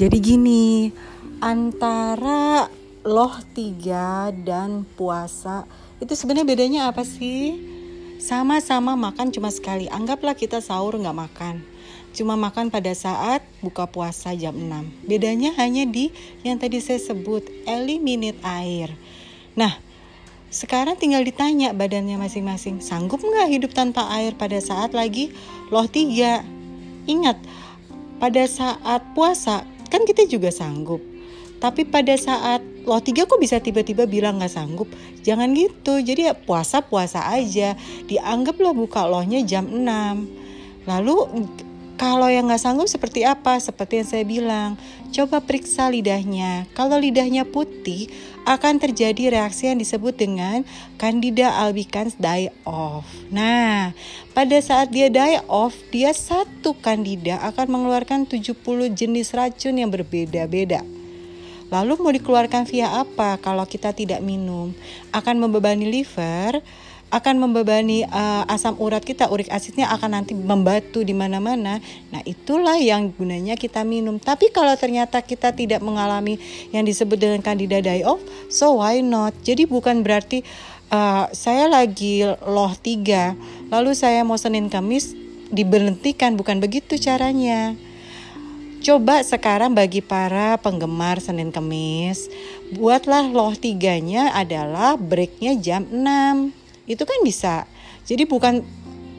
Jadi gini, antara loh tiga dan puasa itu sebenarnya bedanya apa sih? Sama-sama makan cuma sekali. Anggaplah kita sahur nggak makan. Cuma makan pada saat buka puasa jam 6. Bedanya hanya di yang tadi saya sebut, eliminate air. Nah, sekarang tinggal ditanya badannya masing-masing, sanggup nggak hidup tanpa air pada saat lagi loh tiga? Ingat, pada saat puasa kan kita juga sanggup. Tapi pada saat loh tiga kok bisa tiba-tiba bilang nggak sanggup? Jangan gitu. Jadi ya puasa-puasa aja. Dianggaplah buka lohnya jam 6. Lalu kalau yang nggak sanggup seperti apa? Seperti yang saya bilang, coba periksa lidahnya. Kalau lidahnya putih, akan terjadi reaksi yang disebut dengan Candida albicans die off. Nah, pada saat dia die off, dia satu Candida akan mengeluarkan 70 jenis racun yang berbeda-beda. Lalu mau dikeluarkan via apa kalau kita tidak minum? Akan membebani liver, akan membebani uh, asam urat kita, urik asidnya akan nanti membatu di mana-mana. Nah, itulah yang gunanya kita minum. Tapi kalau ternyata kita tidak mengalami yang disebut dengan candida die off, so why not? Jadi bukan berarti uh, saya lagi loh tiga, lalu saya mau Senin Kamis diberhentikan, bukan begitu caranya. Coba sekarang bagi para penggemar Senin Kamis, buatlah loh tiganya adalah breaknya jam 6 itu kan bisa. Jadi bukan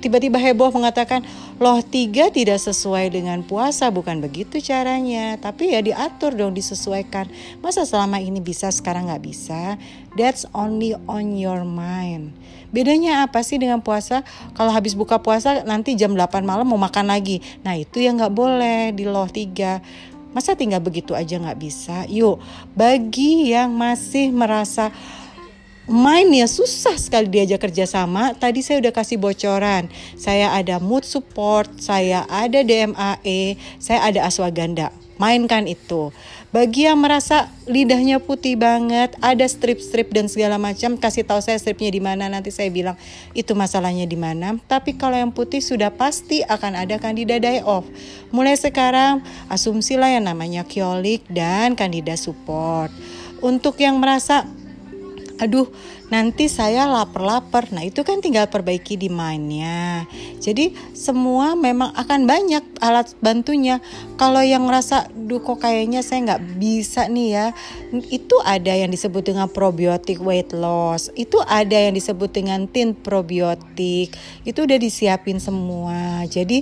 tiba-tiba heboh mengatakan loh tiga tidak sesuai dengan puasa. Bukan begitu caranya. Tapi ya diatur dong disesuaikan. Masa selama ini bisa sekarang nggak bisa? That's only on your mind. Bedanya apa sih dengan puasa? Kalau habis buka puasa nanti jam 8 malam mau makan lagi. Nah itu yang nggak boleh di loh tiga. Masa tinggal begitu aja nggak bisa? Yuk bagi yang masih merasa mainnya susah sekali diajak kerjasama. Tadi saya udah kasih bocoran. Saya ada mood support, saya ada DMAE, saya ada aswaganda. Mainkan itu. Bagi yang merasa lidahnya putih banget, ada strip-strip dan segala macam, kasih tahu saya stripnya di mana nanti saya bilang itu masalahnya di mana. Tapi kalau yang putih sudah pasti akan ada kandida die off. Mulai sekarang asumsilah yang namanya kiolik dan kandida support. Untuk yang merasa aduh nanti saya lapar-lapar. Nah itu kan tinggal perbaiki di mainnya. Jadi semua memang akan banyak alat bantunya. Kalau yang ngerasa, duh kok kayaknya saya nggak bisa nih ya. Itu ada yang disebut dengan probiotik weight loss. Itu ada yang disebut dengan tin probiotik. Itu udah disiapin semua. Jadi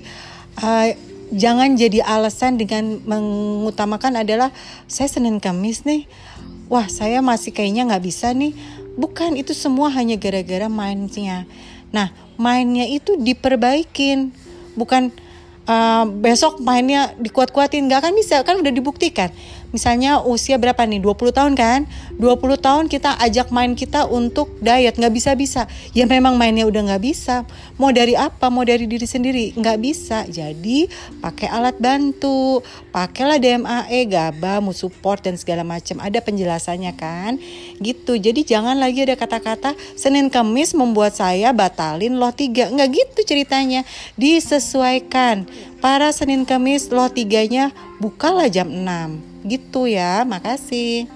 uh, jangan jadi alasan dengan mengutamakan adalah saya Senin Kamis nih wah saya masih kayaknya nggak bisa nih. Bukan itu semua hanya gara-gara mainnya. Nah mainnya itu diperbaikin, bukan uh, besok mainnya dikuat-kuatin nggak akan bisa kan udah dibuktikan misalnya usia berapa nih? 20 tahun kan? 20 tahun kita ajak main kita untuk diet nggak bisa bisa ya memang mainnya udah nggak bisa. Mau dari apa? Mau dari diri sendiri? Nggak bisa. Jadi pakai alat bantu. Pakailah DMAE GABA mau support dan segala macam. Ada penjelasannya kan? Gitu. Jadi jangan lagi ada kata-kata Senin Kamis membuat saya batalin loh tiga. Nggak gitu ceritanya. Disesuaikan. Para Senin Kamis loh tiganya bukalah jam 6 gitu ya makasih